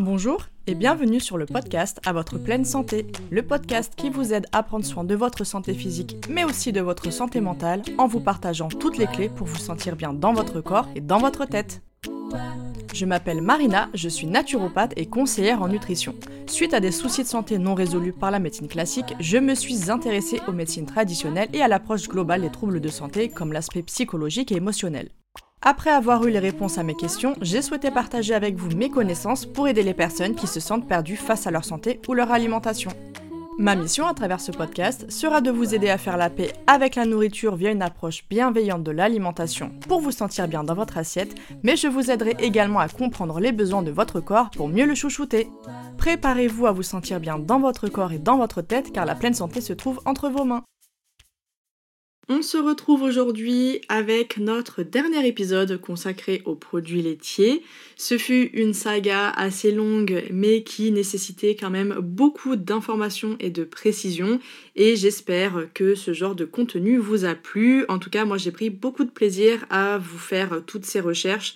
Bonjour et bienvenue sur le podcast À votre pleine santé, le podcast qui vous aide à prendre soin de votre santé physique mais aussi de votre santé mentale en vous partageant toutes les clés pour vous sentir bien dans votre corps et dans votre tête. Je m'appelle Marina, je suis naturopathe et conseillère en nutrition. Suite à des soucis de santé non résolus par la médecine classique, je me suis intéressée aux médecines traditionnelles et à l'approche globale des troubles de santé comme l'aspect psychologique et émotionnel. Après avoir eu les réponses à mes questions, j'ai souhaité partager avec vous mes connaissances pour aider les personnes qui se sentent perdues face à leur santé ou leur alimentation. Ma mission à travers ce podcast sera de vous aider à faire la paix avec la nourriture via une approche bienveillante de l'alimentation pour vous sentir bien dans votre assiette, mais je vous aiderai également à comprendre les besoins de votre corps pour mieux le chouchouter. Préparez-vous à vous sentir bien dans votre corps et dans votre tête car la pleine santé se trouve entre vos mains. On se retrouve aujourd'hui avec notre dernier épisode consacré aux produits laitiers. Ce fut une saga assez longue mais qui nécessitait quand même beaucoup d'informations et de précisions et j'espère que ce genre de contenu vous a plu. En tout cas, moi j'ai pris beaucoup de plaisir à vous faire toutes ces recherches,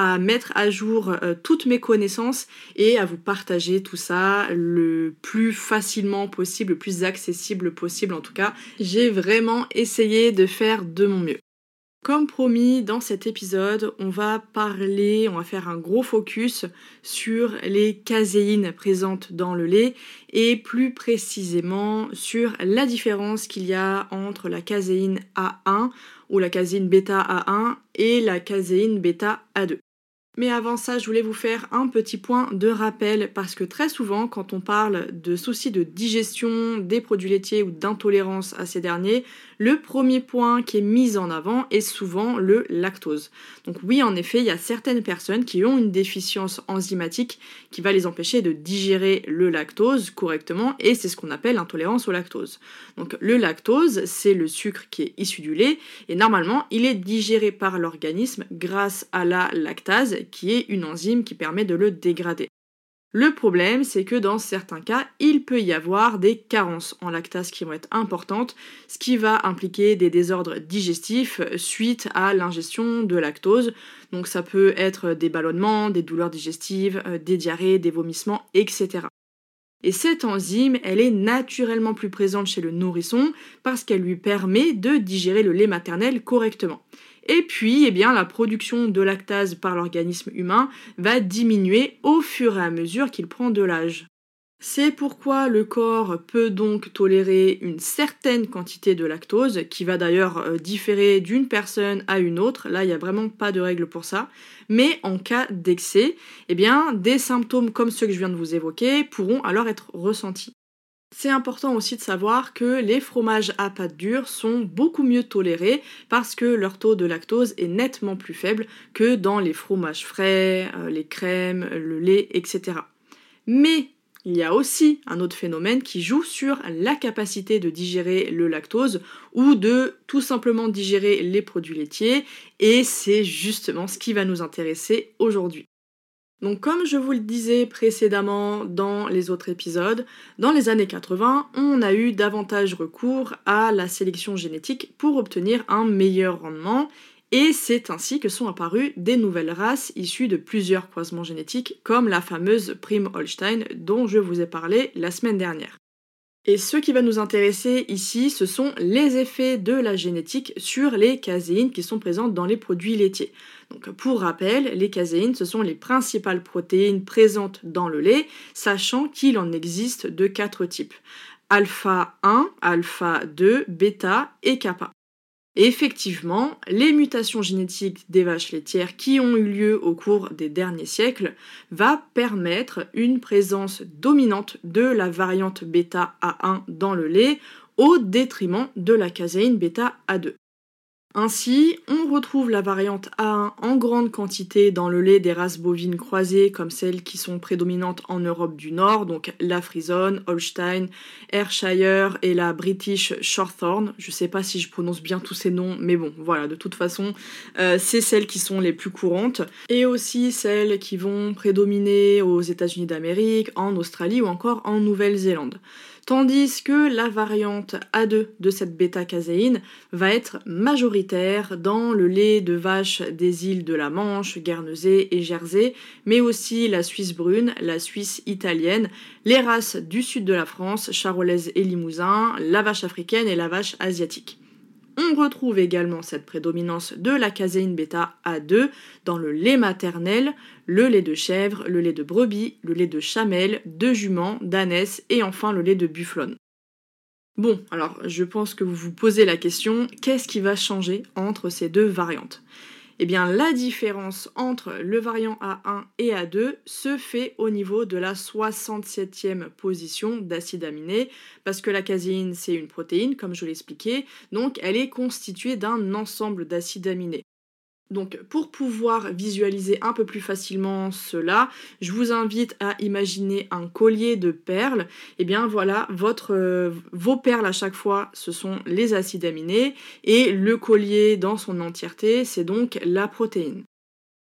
à mettre à jour euh, toutes mes connaissances et à vous partager tout ça le plus facilement possible, le plus accessible possible en tout cas. J'ai vraiment essayé de faire de mon mieux. Comme promis, dans cet épisode, on va parler, on va faire un gros focus sur les caséines présentes dans le lait et plus précisément sur la différence qu'il y a entre la caséine A1 ou la caséine bêta A1 et la caséine bêta A2. Mais avant ça, je voulais vous faire un petit point de rappel parce que très souvent, quand on parle de soucis de digestion des produits laitiers ou d'intolérance à ces derniers, le premier point qui est mis en avant est souvent le lactose. Donc oui, en effet, il y a certaines personnes qui ont une déficience enzymatique qui va les empêcher de digérer le lactose correctement et c'est ce qu'on appelle l'intolérance au lactose. Donc le lactose, c'est le sucre qui est issu du lait et normalement, il est digéré par l'organisme grâce à la lactase qui est une enzyme qui permet de le dégrader. Le problème, c'est que dans certains cas, il peut y avoir des carences en lactase qui vont être importantes, ce qui va impliquer des désordres digestifs suite à l'ingestion de lactose. Donc ça peut être des ballonnements, des douleurs digestives, euh, des diarrhées, des vomissements, etc. Et cette enzyme, elle est naturellement plus présente chez le nourrisson parce qu'elle lui permet de digérer le lait maternel correctement. Et puis, eh bien, la production de lactase par l'organisme humain va diminuer au fur et à mesure qu'il prend de l'âge. C'est pourquoi le corps peut donc tolérer une certaine quantité de lactose, qui va d'ailleurs euh, différer d'une personne à une autre. Là, il n'y a vraiment pas de règle pour ça. Mais en cas d'excès, eh bien, des symptômes comme ceux que je viens de vous évoquer pourront alors être ressentis. C'est important aussi de savoir que les fromages à pâte dure sont beaucoup mieux tolérés parce que leur taux de lactose est nettement plus faible que dans les fromages frais, euh, les crèmes, le lait, etc. Mais il y a aussi un autre phénomène qui joue sur la capacité de digérer le lactose ou de tout simplement digérer les produits laitiers et c'est justement ce qui va nous intéresser aujourd'hui. Donc comme je vous le disais précédemment dans les autres épisodes, dans les années 80, on a eu davantage recours à la sélection génétique pour obtenir un meilleur rendement et c'est ainsi que sont apparues des nouvelles races issues de plusieurs croisements génétiques comme la fameuse prime Holstein dont je vous ai parlé la semaine dernière. Et ce qui va nous intéresser ici, ce sont les effets de la génétique sur les caséines qui sont présentes dans les produits laitiers. Donc pour rappel, les caséines, ce sont les principales protéines présentes dans le lait, sachant qu'il en existe de quatre types. Alpha 1, alpha 2, bêta et kappa effectivement, les mutations génétiques des vaches laitières qui ont eu lieu au cours des derniers siècles va permettre une présence dominante de la variante bêta A1 dans le lait au détriment de la caséine bêta A2. Ainsi, on retrouve la variante A1 en grande quantité dans le lait des races bovines croisées comme celles qui sont prédominantes en Europe du Nord, donc la Frisone, Holstein, Ayrshire et la British Shorthorn. Je sais pas si je prononce bien tous ces noms, mais bon, voilà, de toute façon, euh, c'est celles qui sont les plus courantes. Et aussi celles qui vont prédominer aux États-Unis d'Amérique, en Australie ou encore en Nouvelle-Zélande. Tandis que la variante A2 de cette bêta-caséine va être majoritaire dans le lait de vache des îles de la Manche, Guernesey et Jersey, mais aussi la Suisse brune, la Suisse italienne, les races du sud de la France, charolaise et limousin, la vache africaine et la vache asiatique. On retrouve également cette prédominance de la caséine bêta A2 dans le lait maternel, le lait de chèvre, le lait de brebis, le lait de chamelle, de jument, d'ânesse et enfin le lait de bufflonne. Bon, alors je pense que vous vous posez la question, qu'est-ce qui va changer entre ces deux variantes? Eh bien, la différence entre le variant A1 et A2 se fait au niveau de la 67e position d'acide aminé, parce que la caséine, c'est une protéine, comme je l'ai expliqué, donc elle est constituée d'un ensemble d'acides aminés. Donc pour pouvoir visualiser un peu plus facilement cela, je vous invite à imaginer un collier de perles. Et eh bien voilà, euh, vos perles à chaque fois, ce sont les acides aminés et le collier dans son entièreté, c'est donc la protéine.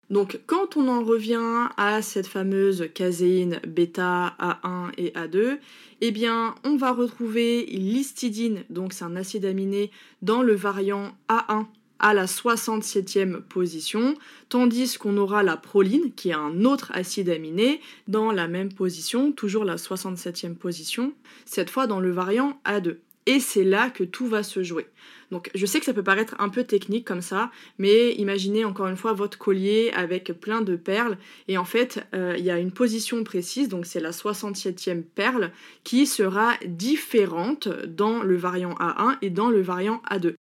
Donc quand on en revient à cette fameuse caséine bêta A1 et A2, eh bien on va retrouver l'histidine, donc c'est un acide aminé, dans le variant A1 à la 67e position, tandis qu'on aura la proline, qui est un autre acide aminé, dans la même position, toujours la 67e position, cette fois dans le variant A2. Et c'est là que tout va se jouer. Donc je sais que ça peut paraître un peu technique comme ça, mais imaginez encore une fois votre collier avec plein de perles, et en fait euh, il y a une position précise, donc c'est la 67e perle, qui sera différente dans le variant A1 et dans le variant A2.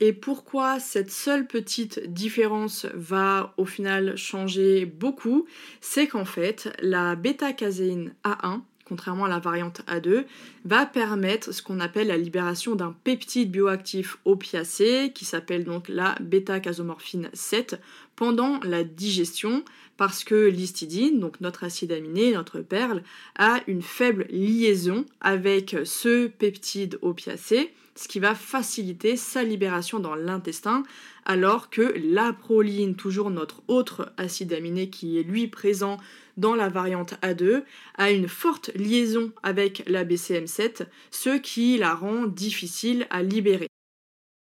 Et pourquoi cette seule petite différence va au final changer beaucoup, c'est qu'en fait, la bêta-caséine A1, contrairement à la variante A2, va permettre ce qu'on appelle la libération d'un peptide bioactif opiacé, qui s'appelle donc la bêta-casomorphine 7, pendant la digestion, parce que l'histidine, donc notre acide aminé, notre perle, a une faible liaison avec ce peptide opiacé, ce qui va faciliter sa libération dans l'intestin, alors que la proline, toujours notre autre acide aminé qui est lui présent dans la variante A2, a une forte liaison avec la BCM7, ce qui la rend difficile à libérer.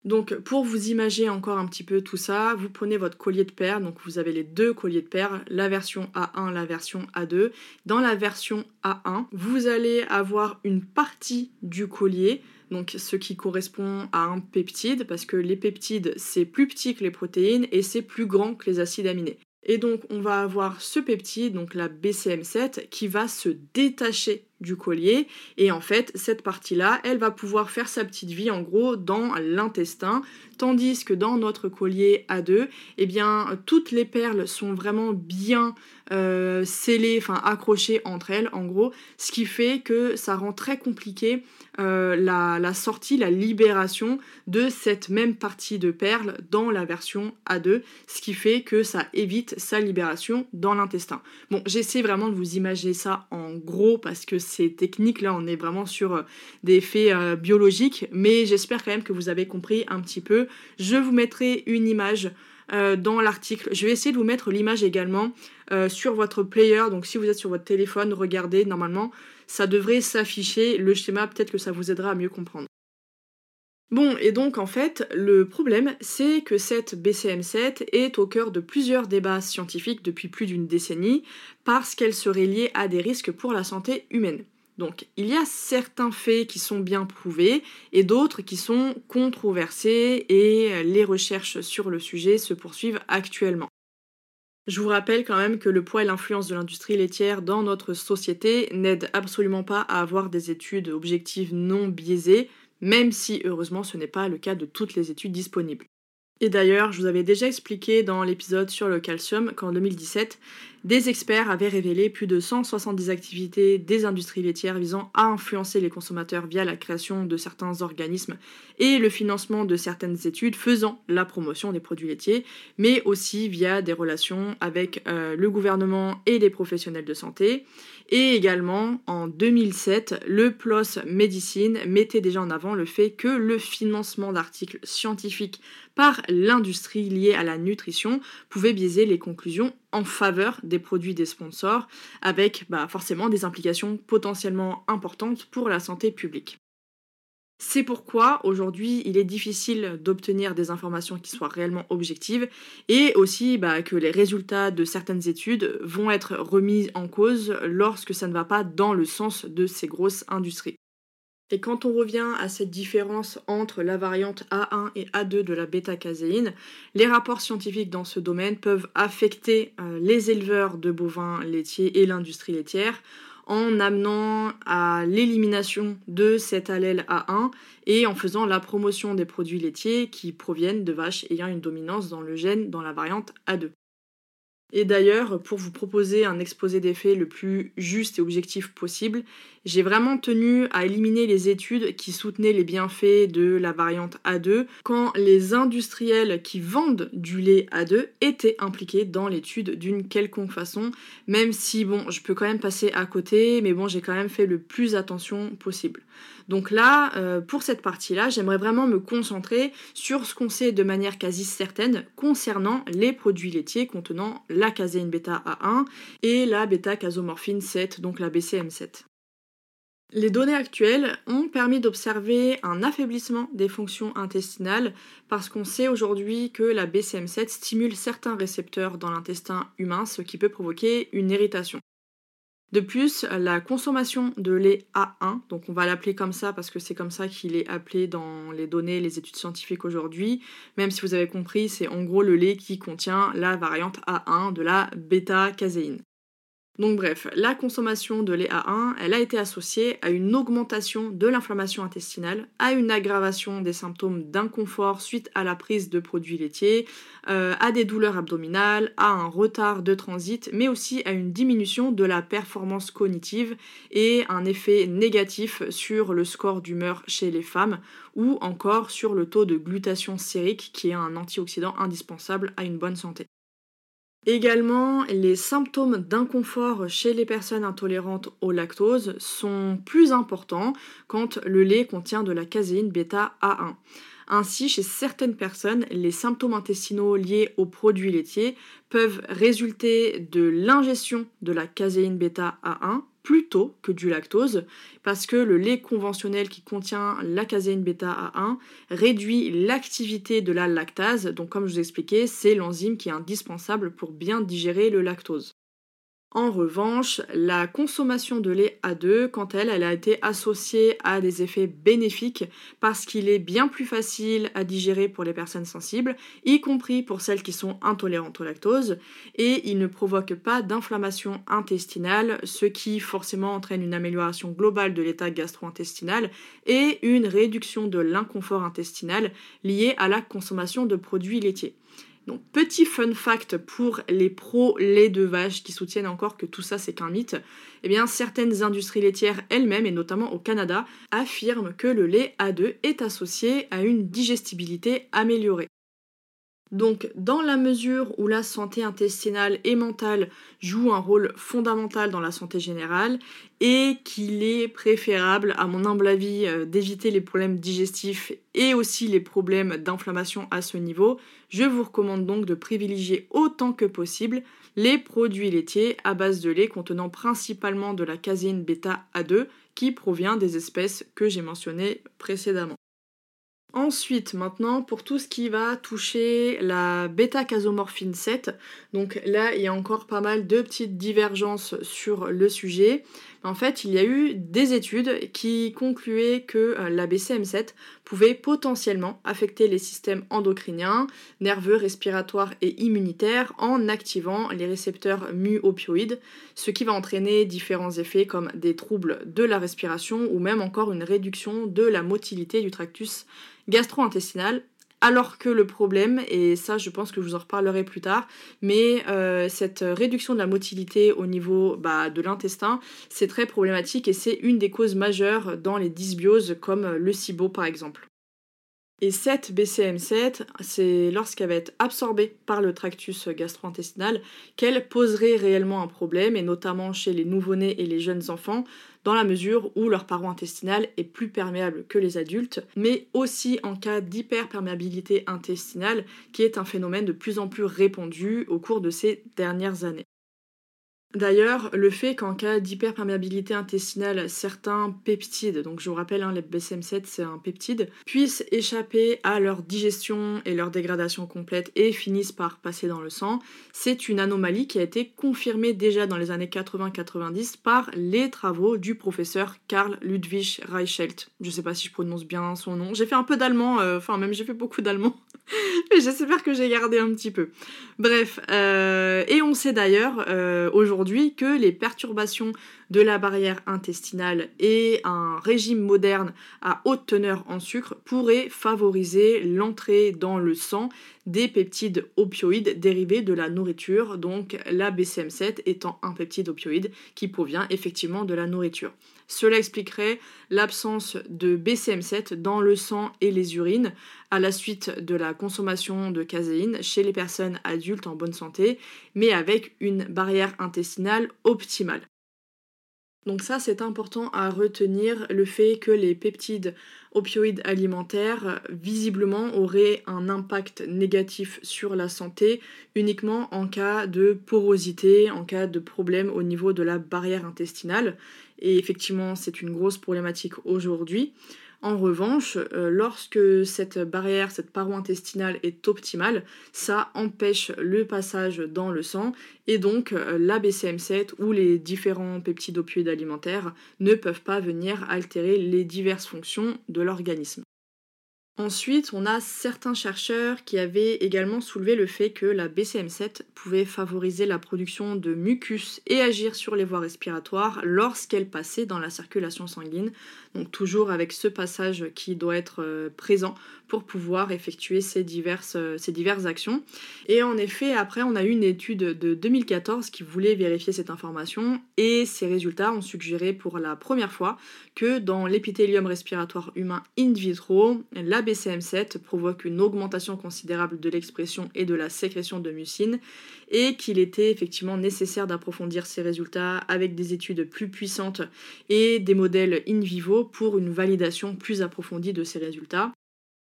Donc pour vous imaginer encore un petit peu tout ça, vous prenez votre collier de perles, donc vous avez les deux colliers de perles, la version A1, la version A2. Dans la version A1, vous allez avoir une partie du collier donc ce qui correspond à un peptide, parce que les peptides, c'est plus petit que les protéines et c'est plus grand que les acides aminés. Et donc on va avoir ce peptide, donc la BCM7, qui va se détacher du collier. Et en fait, cette partie-là, elle va pouvoir faire sa petite vie en gros dans l'intestin, tandis que dans notre collier A2, eh bien, toutes les perles sont vraiment bien euh, scellées, enfin accrochées entre elles, en gros, ce qui fait que ça rend très compliqué euh, la, sortie, la libération de cette même partie de perles dans la version A2, ce qui fait que ça évite sa libération dans l'intestin. Bon, j'essaie vraiment de vous imaginer ça en gros parce que technique, là on est vraiment sur euh, des faits biologiques, mais j'espère quand même que vous avez compris un petit peu je vous mettrai une image euh, dans l'article. Je vais essayer de vous mettre l'image également euh, sur votre player. Donc si vous êtes sur votre téléphone, regardez, normalement, ça devrait s'afficher. Le schéma, peut-être que ça vous aidera à mieux comprendre. Bon, et donc en fait, le problème, c'est que cette BCM7 est au cœur de plusieurs débats scientifiques depuis plus d'une décennie, parce qu'elle serait liée à des risques pour la santé humaine. Donc il y a certains faits qui sont bien prouvés et d'autres qui sont controversés et les recherches sur le sujet se poursuivent actuellement. Je vous rappelle quand même que le poids et l'influence de l'industrie laitière dans notre société n'aident absolument pas à avoir des études objectives non biaisées, même si heureusement ce n'est pas le cas de toutes les études disponibles. Et d'ailleurs, je vous avais déjà expliqué dans l'épisode sur le calcium qu'en 2017, des experts avaient révélé plus de 170 activités des industries laitières visant à influencer les consommateurs via la création de certains organismes et le financement de certaines études faisant la promotion des produits laitiers, mais aussi via des relations avec euh, le gouvernement et les professionnels de santé. Et également, en 2007, le PLOS Medicine mettait déjà en avant le fait que le financement d'articles scientifiques par l'industrie liée à la nutrition pouvait biaiser les conclusions en faveur des produits des sponsors, avec bah, forcément des implications potentiellement importantes pour la santé publique. C'est pourquoi aujourd'hui il est difficile d'obtenir des informations qui soient réellement objectives et aussi bah, que les résultats de certaines études vont être remis en cause lorsque ça ne va pas dans le sens de ces grosses industries. Et quand on revient à cette différence entre la variante A1 et A2 de la bêta-caséine, les rapports scientifiques dans ce domaine peuvent affecter euh, les éleveurs de bovins laitiers et l'industrie laitière en amenant à l'élimination de cet allèle A1 et en faisant la promotion des produits laitiers qui proviennent de vaches ayant une dominance dans le gène dans la variante A2. Et d'ailleurs, pour vous proposer un exposé des le plus juste et objectif possible, j'ai vraiment tenu à éliminer les études qui soutenaient les bienfaits de la variante A2 quand les industriels qui vendent du lait A2 étaient impliqués dans l'étude d'une quelconque façon, même si bon, je peux quand même passer à côté, mais bon, j'ai quand même fait le plus attention possible. Donc là, euh, pour cette partie-là, j'aimerais vraiment me concentrer sur ce qu'on sait de manière quasi certaine concernant les produits laitiers contenant la caséine bêta A1 et la bêta-casomorphine 7, donc la BCM7. Les données actuelles ont permis d'observer un affaiblissement des fonctions intestinales parce qu'on sait aujourd'hui que la BCM7 stimule certains récepteurs dans l'intestin humain, ce qui peut provoquer une irritation. De plus, la consommation de lait A1, donc on va l'appeler comme ça parce que c'est comme ça qu'il est appelé dans les données, les études scientifiques aujourd'hui, même si vous avez compris, c'est en gros le lait qui contient la variante A1 de la bêta-caséine. Donc bref, la consommation de lait A1, elle a été associée à une augmentation de l'inflammation intestinale, à une aggravation des symptômes d'inconfort suite à la prise de produits laitiers, euh, à des douleurs abdominales, à un retard de transit, mais aussi à une diminution de la performance cognitive et un effet négatif sur le score d'humeur chez les femmes ou encore sur le taux de glutation sérique qui est un antioxydant indispensable à une bonne santé. Également, les symptômes d'inconfort chez les personnes intolérantes au lactose sont plus importants quand le lait contient de la caséine bêta A1. Ainsi, chez certaines personnes, les symptômes intestinaux liés aux produits laitiers peuvent résulter de l'ingestion de la caséine bêta A1 plutôt que du lactose, parce que le lait conventionnel qui contient la caséine bêta A1 réduit l'activité de la lactase, donc comme je vous expliquais, c'est l'enzyme qui est indispensable pour bien digérer le lactose. En revanche, la consommation de lait A2, quant à elle, elle a été associée à des effets bénéfiques parce qu'il est bien plus facile à digérer pour les personnes sensibles, y compris pour celles qui sont intolérantes au lactose, et il ne provoque pas d'inflammation intestinale, ce qui forcément entraîne une amélioration globale de l'état gastro-intestinal et une réduction de l'inconfort intestinal lié à la consommation de produits laitiers. Donc petit fun fact pour les pros lait de vache qui soutiennent encore que tout ça c'est qu'un mythe, eh bien certaines industries laitières elles-mêmes et notamment au Canada affirment que le lait A2 est associé à une digestibilité améliorée. Donc, dans la mesure où la santé intestinale et mentale joue un rôle fondamental dans la santé générale et qu'il est préférable, à mon humble avis, euh, d'éviter les problèmes digestifs et aussi les problèmes d'inflammation à ce niveau, je vous recommande donc de privilégier autant que possible les produits laitiers à base de lait contenant principalement de la caséine bêta A2 qui provient des espèces que j'ai mentionnées précédemment. Ensuite, maintenant, pour tout ce qui va toucher la bêta-casomorphine 7, donc là, il y a encore pas mal de petites divergences sur le sujet. En fait, il y a eu des études qui concluaient que euh, la BCM7 pouvait potentiellement affecter les systèmes endocriniens, nerveux, respiratoires et immunitaires en activant les récepteurs mu-opioïdes, ce qui va entraîner différents effets comme des troubles de la respiration ou même encore une réduction de la motilité du tractus gastro-intestinal alors que le problème, et ça je pense que je vous en reparlerai plus tard, mais euh, cette réduction de la motilité au niveau bah, de l'intestin, c'est très problématique et c'est une des causes majeures dans les dysbioses comme le SIBO par exemple. Et cette BCM7, c'est lorsqu'elle va être absorbée par le tractus gastro-intestinal qu'elle poserait réellement un problème, et notamment chez les nouveau-nés et les jeunes enfants, dans la mesure où leur paroi intestinale est plus perméable que les adultes, mais aussi en cas d'hyperperméabilité intestinale, qui est un phénomène de plus en plus répandu au cours de ces dernières années. D'ailleurs, le fait qu'en cas d'hyperperméabilité intestinale, certains peptides, donc je vous rappelle, hein, les BCM7 c'est un peptide, puissent échapper à leur digestion et leur dégradation complète et finissent par passer dans le sang, c'est une anomalie qui a été confirmée déjà dans les années 80-90 par les travaux du professeur Karl Ludwig Reichelt. Je sais pas si je prononce bien son nom. J'ai fait un peu d'allemand, euh, enfin même j'ai fait beaucoup d'allemand. Mais j'espère que j'ai gardé un petit peu. Bref, euh, et on sait d'ailleurs euh, aujourd'hui que les perturbations de la barrière intestinale et un régime moderne à haute teneur en sucre pourraient favoriser l'entrée dans le sang des peptides opioïdes dérivés de la nourriture, donc la BCM7 étant un peptide opioïde qui provient effectivement de la nourriture. Cela expliquerait l'absence de BCM7 dans le sang et les urines à la suite de la consommation de caséine chez les personnes adultes en bonne santé, mais avec une barrière intestinale optimale. Donc ça, c'est important à retenir le fait que les peptides opioïdes alimentaires visiblement auraient un impact négatif sur la santé uniquement en cas de porosité, en cas de problème au niveau de la barrière intestinale. Et effectivement, c'est une grosse problématique aujourd'hui. En revanche, euh, lorsque cette barrière, cette paroi intestinale est optimale, ça empêche le passage dans le sang et donc euh, la BCM7 ou les différents peptides opioïdes alimentaires ne peuvent pas venir altérer les diverses fonctions de l'organisme. Ensuite, on a certains chercheurs qui avaient également soulevé le fait que la BCM7 pouvait favoriser la production de mucus et agir sur les voies respiratoires lorsqu'elle passait dans la circulation sanguine, donc toujours avec ce passage qui doit être euh, présent pour pouvoir effectuer ces diverses, euh, ces diverses actions. Et en effet, après, on a eu une étude de 2014 qui voulait vérifier cette information et ces résultats ont suggéré pour la première fois que dans l'épithélium respiratoire humain in vitro, la BCM7 provoque une augmentation considérable de l'expression et de la sécrétion de mucine et qu'il était effectivement nécessaire d'approfondir ces résultats avec des études plus puissantes et des modèles in vivo pour une validation plus approfondie de ces résultats.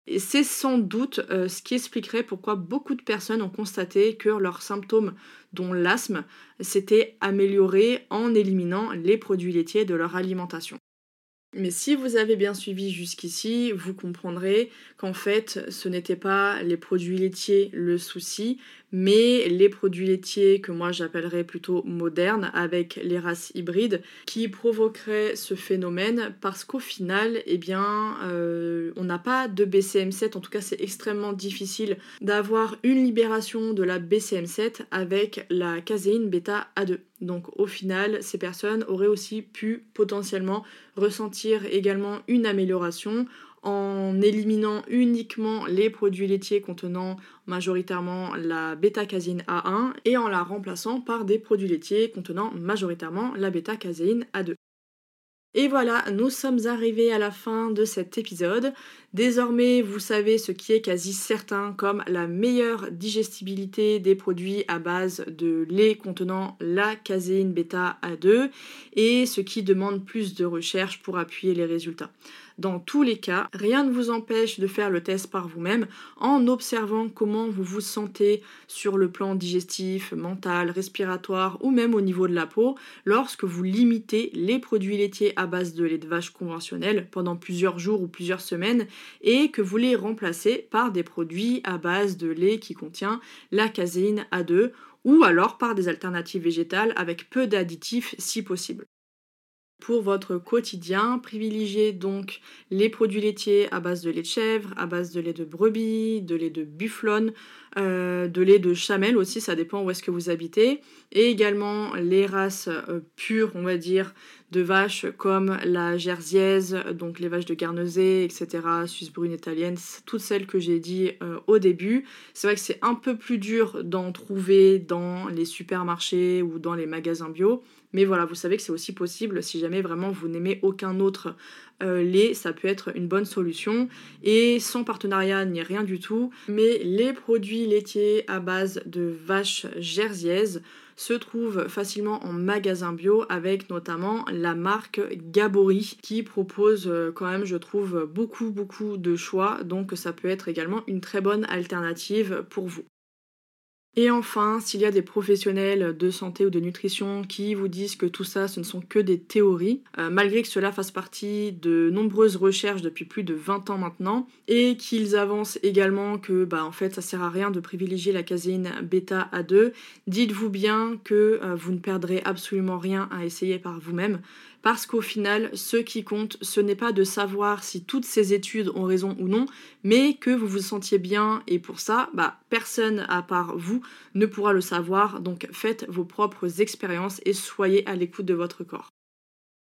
Et c'est sans doute euh, ce qui expliquerait pourquoi beaucoup de personnes ont constaté que leurs symptômes, dont l'asthme, s'étaient améliorés en éliminant les produits laitiers de leur alimentation. Mais si vous avez bien suivi jusqu'ici, vous comprendrez qu'en fait, ce n'était pas les produits laitiers le souci, mais les produits laitiers que moi j'appellerais plutôt modernes avec les races hybrides qui provoqueraient ce phénomène parce qu'au final, eh bien, euh, on n'a pas de BCM7, en tout cas c'est extrêmement difficile d'avoir une libération de la BCM7 avec la caséine bêta A2. Donc au final, ces personnes auraient aussi pu potentiellement ressentir également une amélioration en éliminant uniquement les produits laitiers contenant majoritairement la bêta-caséine A1 et en la remplaçant par des produits laitiers contenant majoritairement la bêta-caséine A2. Et voilà, nous sommes arrivés à la fin de cet épisode. Désormais, vous savez ce qui est quasi certain comme la meilleure digestibilité des produits à base de lait contenant la caséine bêta A2 et ce qui demande plus de recherche pour appuyer les résultats. Dans tous les cas, rien ne vous empêche de faire le test par vous-même en observant comment vous vous sentez sur le plan digestif, mental, respiratoire ou même au niveau de la peau lorsque vous limitez les produits laitiers à base de lait de vache conventionnel pendant plusieurs jours ou plusieurs semaines et que vous les remplacez par des produits à base de lait qui contient la caséine A2 ou alors par des alternatives végétales avec peu d'additifs si possible. Pour votre quotidien, privilégiez donc les produits laitiers à base de lait de chèvre, à base de lait de brebis, de lait de bufflonne, euh, de lait de chamel aussi, ça dépend où est-ce que vous habitez, et également les races euh, pures, on va dire, de vaches comme la jersiaise, donc les vaches de Guernesey, etc., suisse brune italienne, toutes celles que j'ai dit euh, au début. C'est vrai que c'est un peu plus dur d'en trouver dans les supermarchés ou dans les magasins bio, mais voilà, vous savez que c'est aussi possible si jamais vraiment vous n'aimez aucun autre euh, lait, ça peut être une bonne solution. Et sans partenariat ni rien du tout, mais les produits laitiers à base de vaches jersiaises se trouvent facilement en magasin bio avec notamment la marque Gabori qui propose euh, quand même je trouve beaucoup beaucoup de choix donc ça peut être également une très bonne alternative pour vous. Et enfin, s'il y a des professionnels de santé ou de nutrition qui vous disent que tout ça, ce ne sont que des théories, euh, malgré que cela fasse partie de nombreuses recherches depuis plus de 20 ans maintenant, et qu'ils avancent également que, bah, en fait, ça sert à rien de privilégier la caséine bêta A2, dites-vous bien que euh, vous ne perdrez absolument rien à essayer par vous-même parce qu'au final, ce qui compte, ce n'est pas de savoir si toutes ces études ont raison ou non, mais que vous vous sentiez bien, et pour ça, bah, personne à part vous ne pourra le savoir, donc faites vos propres expériences et soyez à l'écoute de votre corps.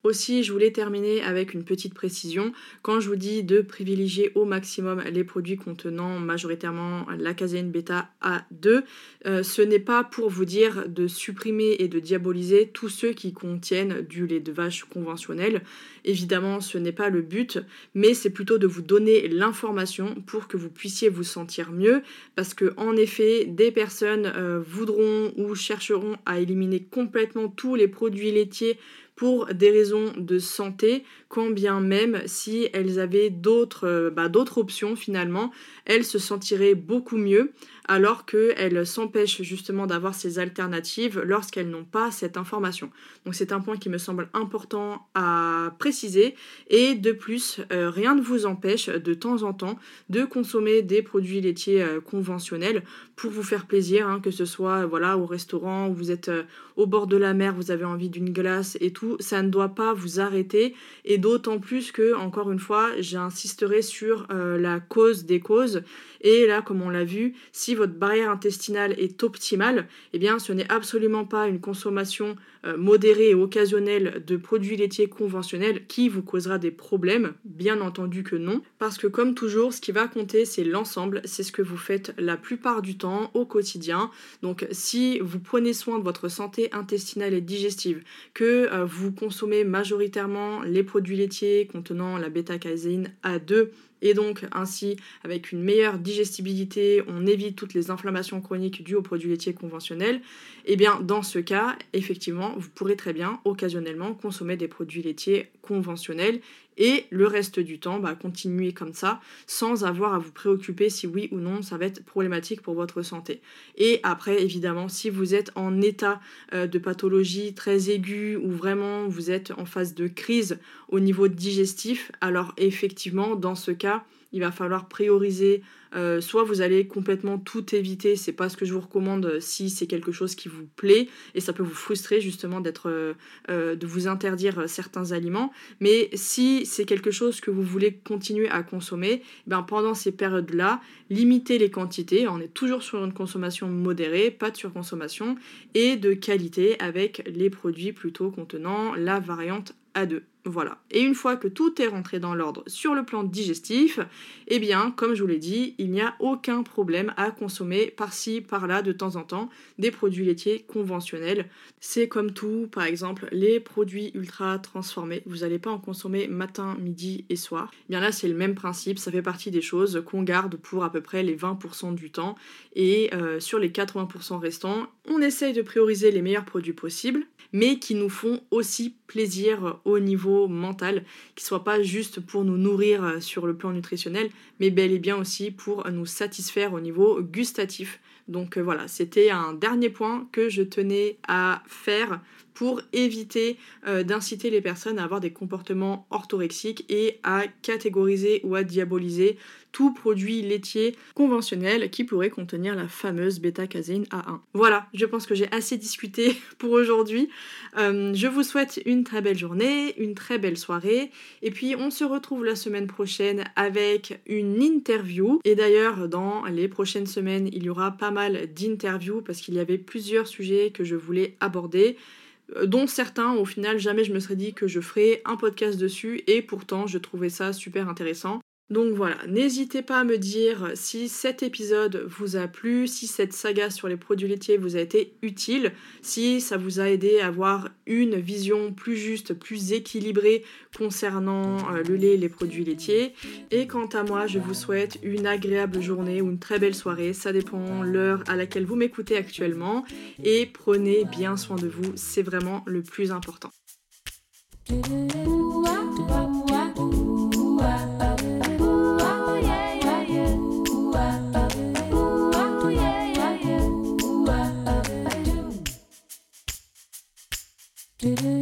Aussi, je voulais terminer avec une petite précision. Quand je vous dis de privilégier au maximum les produits contenant majoritairement la caséine bêta A2, euh, ce n'est pas pour vous dire de supprimer et de diaboliser tous ceux qui contiennent du lait de vache conventionnel. Évidemment, ce n'est pas le but, mais c'est plutôt de vous donner l'information pour que vous puissiez vous sentir mieux, parce que en effet, des personnes euh, voudront ou chercheront à éliminer complètement tous les produits laitiers pour des raisons de santé, quand bien même si elles avaient d'autres euh, bah, options finalement, elles se sentiraient beaucoup mieux alors qu'elles s'empêchent justement d'avoir ces alternatives lorsqu'elles n'ont pas cette information. Donc c'est un point qui me semble important à préciser et de plus, euh, rien ne vous empêche de temps en temps de consommer des produits laitiers euh, conventionnels pour vous faire plaisir, hein, que ce soit voilà au restaurant où vous êtes au bord de la mer, vous avez envie d'une glace et tout, ça ne doit pas vous arrêter d'autant plus que encore une fois, j'insisterai sur la cause des causes et là comme on l'a vu, si votre barrière intestinale est optimale, eh bien ce n'est absolument pas une consommation euh, modérée et occasionnelle de produits laitiers conventionnels qui vous causera des problèmes, bien entendu que non, parce que comme toujours, ce qui va compter, c'est l'ensemble, c'est ce que vous faites la plupart du temps au quotidien. Donc si vous prenez soin de votre santé intestinale et digestive, que euh, vous consommez majoritairement les produits laitiers contenant la bêta-caséine A2, et donc ainsi avec une meilleure digestibilité, on évite toutes les inflammations chroniques dues aux produits laitiers conventionnels, et eh bien dans ce cas, effectivement, vous pourrez très bien occasionnellement consommer des produits laitiers conventionnels et le reste du temps, bah, continuer comme ça sans avoir à vous préoccuper si oui ou non ça va être problématique pour votre santé. Et après, évidemment, si vous êtes en état euh, de pathologie très aiguë ou vraiment vous êtes en phase de crise au niveau digestif, alors effectivement, dans ce cas, il va falloir prioriser euh, soit vous allez complètement tout éviter, c'est pas ce que je vous recommande euh, si c'est quelque chose qui vous plaît et ça peut vous frustrer justement euh, de vous interdire certains aliments. Mais si c'est quelque chose que vous voulez continuer à consommer, ben pendant ces périodes-là, limitez les quantités. On est toujours sur une consommation modérée, pas de surconsommation et de qualité avec les produits plutôt contenant la variante A2. Voilà. Et une fois que tout est rentré dans l'ordre sur le plan digestif, eh bien, comme je vous l'ai dit, il n'y a aucun problème à consommer par-ci, par-là, de temps en temps, des produits laitiers conventionnels. C'est comme tout, par exemple, les produits ultra transformés. Vous n'allez pas en consommer matin, midi et soir. Eh bien là, c'est le même principe. Ça fait partie des choses qu'on garde pour à peu près les 20% du temps. Et euh, sur les 80% restants, on essaye de prioriser les meilleurs produits possibles, mais qui nous font aussi plaisir au niveau mental, qui soit pas juste pour nous nourrir euh, sur le plan nutritionnel, mais bel et bien aussi pour nous satisfaire au niveau gustatif. Donc euh, voilà, c'était un dernier point que je tenais à faire pour éviter euh, d'inciter les personnes à avoir des comportements orthorexiques et à catégoriser ou à diaboliser tout produit laitier conventionnel qui pourrait contenir la fameuse bêta-caséine A1. Voilà, je pense que j'ai assez discuté pour aujourd'hui. Euh, je vous souhaite une très belle journée, une très belle soirée, et puis on se retrouve la semaine prochaine avec une interview. Et d'ailleurs, dans les prochaines semaines, il y aura pas mal d'interviews parce qu'il y avait plusieurs sujets que je voulais aborder. Euh, dont certains, au final, jamais je me serais dit que je ferais un podcast dessus, et pourtant je trouvais ça super intéressant. Donc voilà, n'hésitez pas à me dire si cet épisode vous a plu, si cette saga sur les produits laitiers vous a été utile, si ça vous a aidé à avoir une vision plus juste, plus équilibrée concernant euh, le lait et les produits laitiers. Et quant à moi, je vous souhaite une agréable journée ou une très belle soirée, ça dépend l'heure à laquelle vous m'écoutez actuellement. Et prenez bien soin de vous, c'est vraiment le plus important. Do-do.